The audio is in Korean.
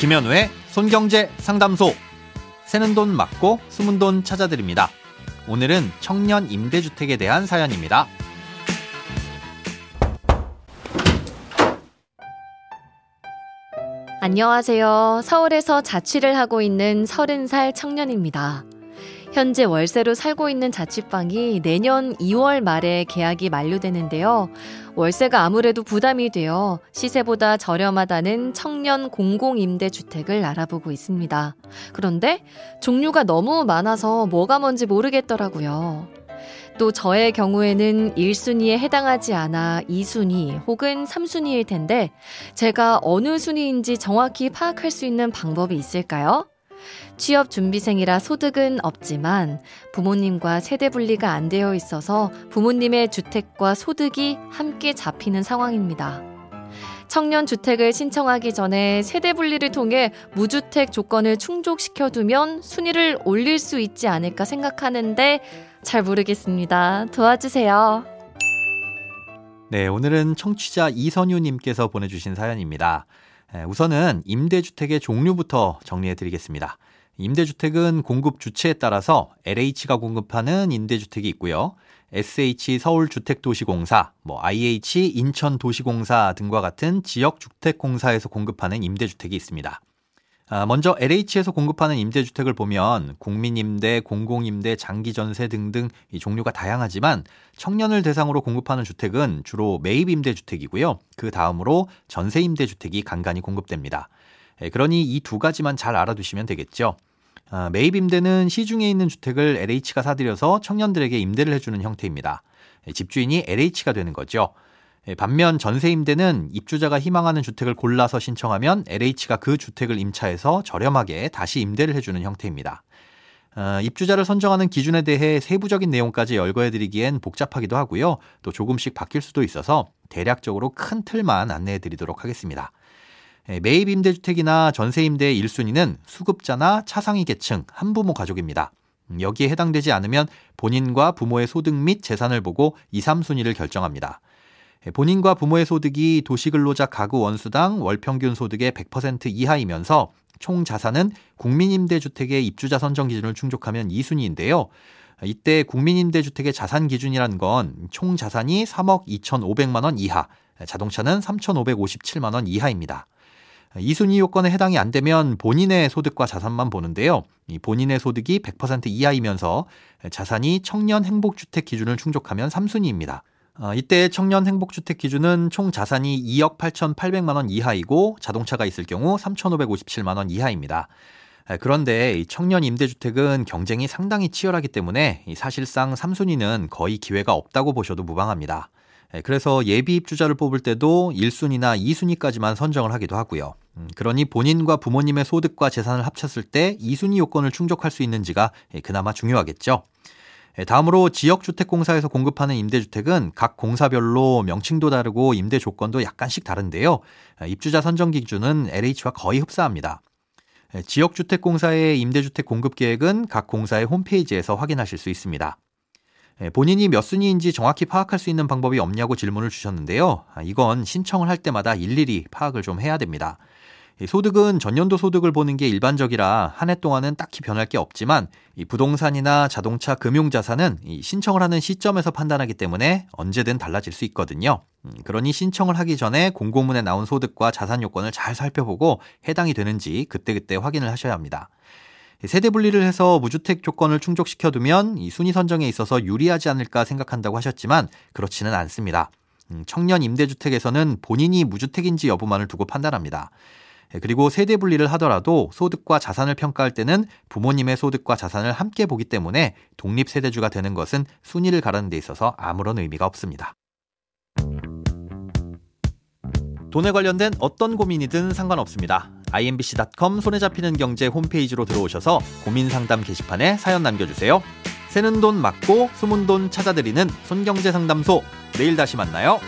김현우의 손경제 상담소. 새는 돈 맞고 숨은 돈 찾아드립니다. 오늘은 청년 임대주택에 대한 사연입니다. 안녕하세요. 서울에서 자취를 하고 있는 30살 청년입니다. 현재 월세로 살고 있는 자취방이 내년 2월 말에 계약이 만료되는데요. 월세가 아무래도 부담이 되어 시세보다 저렴하다는 청년 공공임대주택을 알아보고 있습니다. 그런데 종류가 너무 많아서 뭐가 뭔지 모르겠더라고요. 또 저의 경우에는 1순위에 해당하지 않아 2순위 혹은 3순위일 텐데 제가 어느 순위인지 정확히 파악할 수 있는 방법이 있을까요? 취업 준비생이라 소득은 없지만 부모님과 세대 분리가 안 되어 있어서 부모님의 주택과 소득이 함께 잡히는 상황입니다. 청년 주택을 신청하기 전에 세대 분리를 통해 무주택 조건을 충족시켜 두면 순위를 올릴 수 있지 않을까 생각하는데 잘 모르겠습니다. 도와주세요. 네, 오늘은 청취자 이선유님께서 보내주신 사연입니다. 우선은 임대주택의 종류부터 정리해 드리겠습니다. 임대주택은 공급 주체에 따라서 LH가 공급하는 임대주택이 있고요. SH 서울주택도시공사, 뭐 IH 인천도시공사 등과 같은 지역주택공사에서 공급하는 임대주택이 있습니다. 아, 먼저 LH에서 공급하는 임대주택을 보면 국민임대, 공공임대, 장기전세 등등 이 종류가 다양하지만 청년을 대상으로 공급하는 주택은 주로 매입임대주택이고요. 그 다음으로 전세임대주택이 간간히 공급됩니다. 예, 그러니 이 두 가지만 잘 알아두시면 되겠죠. 아, 매입임대는 시중에 있는 주택을 LH가 사들여서 청년들에게 임대를 해주는 형태입니다. 예, 집주인이 LH가 되는 거죠. 예, 반면 전세 임대는 입주자가 희망하는 주택을 골라서 신청하면 LH가 그 주택을 임차해서 저렴하게 다시 임대를 해주는 형태입니다. 어, 입주자를 선정하는 기준에 대해 세부적인 내용까지 열거해드리기엔 복잡하기도 하고요. 또 조금씩 바뀔 수도 있어서 대략적으로 큰 틀만 안내해드리도록 하겠습니다. 예, 매입 임대주택이나 전세 임대 1순위는 수급자나 차상위 계층, 한부모 가족입니다. 음, 여기에 해당되지 않으면 본인과 부모의 소득 및 재산을 보고 2, 3순위를 결정합니다. 예, 본인과 부모의 소득이 도시근로자 가구 원수당 월 평균 소득의 100% 이하이면서 총 자산은 국민임대주택의 입주자 선정 기준을 충족하면 2순위인데요. 이때 국민임대주택의 자산 기준이란 건 총 자산이 3억 2,500만 원 이하, 자동차는 3,557만 원 이하입니다. 2순위 요건에 해당이 안 되면 본인의 소득과 자산만 보는데요. 본인의 소득이 100% 이하이면서 자산이 청년 행복주택 기준을 충족하면 3순위입니다. 어, 이때 청년 행복주택 기준은 총 자산이 2억 8,800만 원 이하이고 자동차가 있을 경우 3,557만 원 이하입니다. 그런데 청년 임대주택은 경쟁이 상당히 치열하기 때문에 사실상 3순위는 거의 기회가 없다고 보셔도 무방합니다. 그래서 예비 입주자를 뽑을 때도 1순위나 2순위까지만 선정을 하기도 하고요. 음, 그러니 본인과 부모님의 소득과 재산을 합쳤을 때 2순위 요건을 충족할 수 있는지가 그나마 중요하겠죠. 예, 다음으로 지역주택공사에서 공급하는 임대주택은 각 공사별로 명칭도 다르고 임대 조건도 약간씩 다른데요. 아, 입주자 선정 기준은 LH와 거의 흡사합니다. 예, 지역주택공사의 임대주택 공급 계획은 각 공사의 홈페이지에서 확인하실 수 있습니다. 예, 본인이 몇 순위인지 정확히 파악할 수 있는 방법이 없냐고 질문을 주셨는데요. 아, 이건 신청을 할 때마다 일일이 파악을 좀 해야 됩니다. 소득은 전년도 소득을 보는 게 일반적이라 한 해 동안은 딱히 변할 게 없지만 이 부동산이나 자동차 금융 자산은 이 신청을 하는 시점에서 판단하기 때문에 언제든 달라질 수 있거든요. 음, 그러니 신청을 하기 전에 공고문에 나온 소득과 자산 요건을 잘 살펴보고 해당이 되는지 그때그때 확인을 하셔야 합니다. 세대 분리를 해서 무주택 조건을 충족시켜두면 이 순위 선정에 있어서 유리하지 않을까 생각한다고 하셨지만 그렇지는 않습니다. 음, 청년 임대주택에서는 본인이 무주택인지 여부만을 두고 판단합니다. 예, 그리고 세대 분리를 하더라도 소득과 자산을 평가할 때는 부모님의 소득과 자산을 함께 보기 때문에 독립 세대주가 되는 것은 순위를 가르는 데 있어서 아무런 의미가 없습니다. 돈에 관련된 어떤 고민이든 상관없습니다. imbc.com 손에 잡히는 경제 홈페이지로 들어오셔서 고민 상담 게시판에 사연 남겨주세요. 새는 돈 맞고 숨은 돈 찾아드리는 손경제 상담소. 내일 다시 만나요.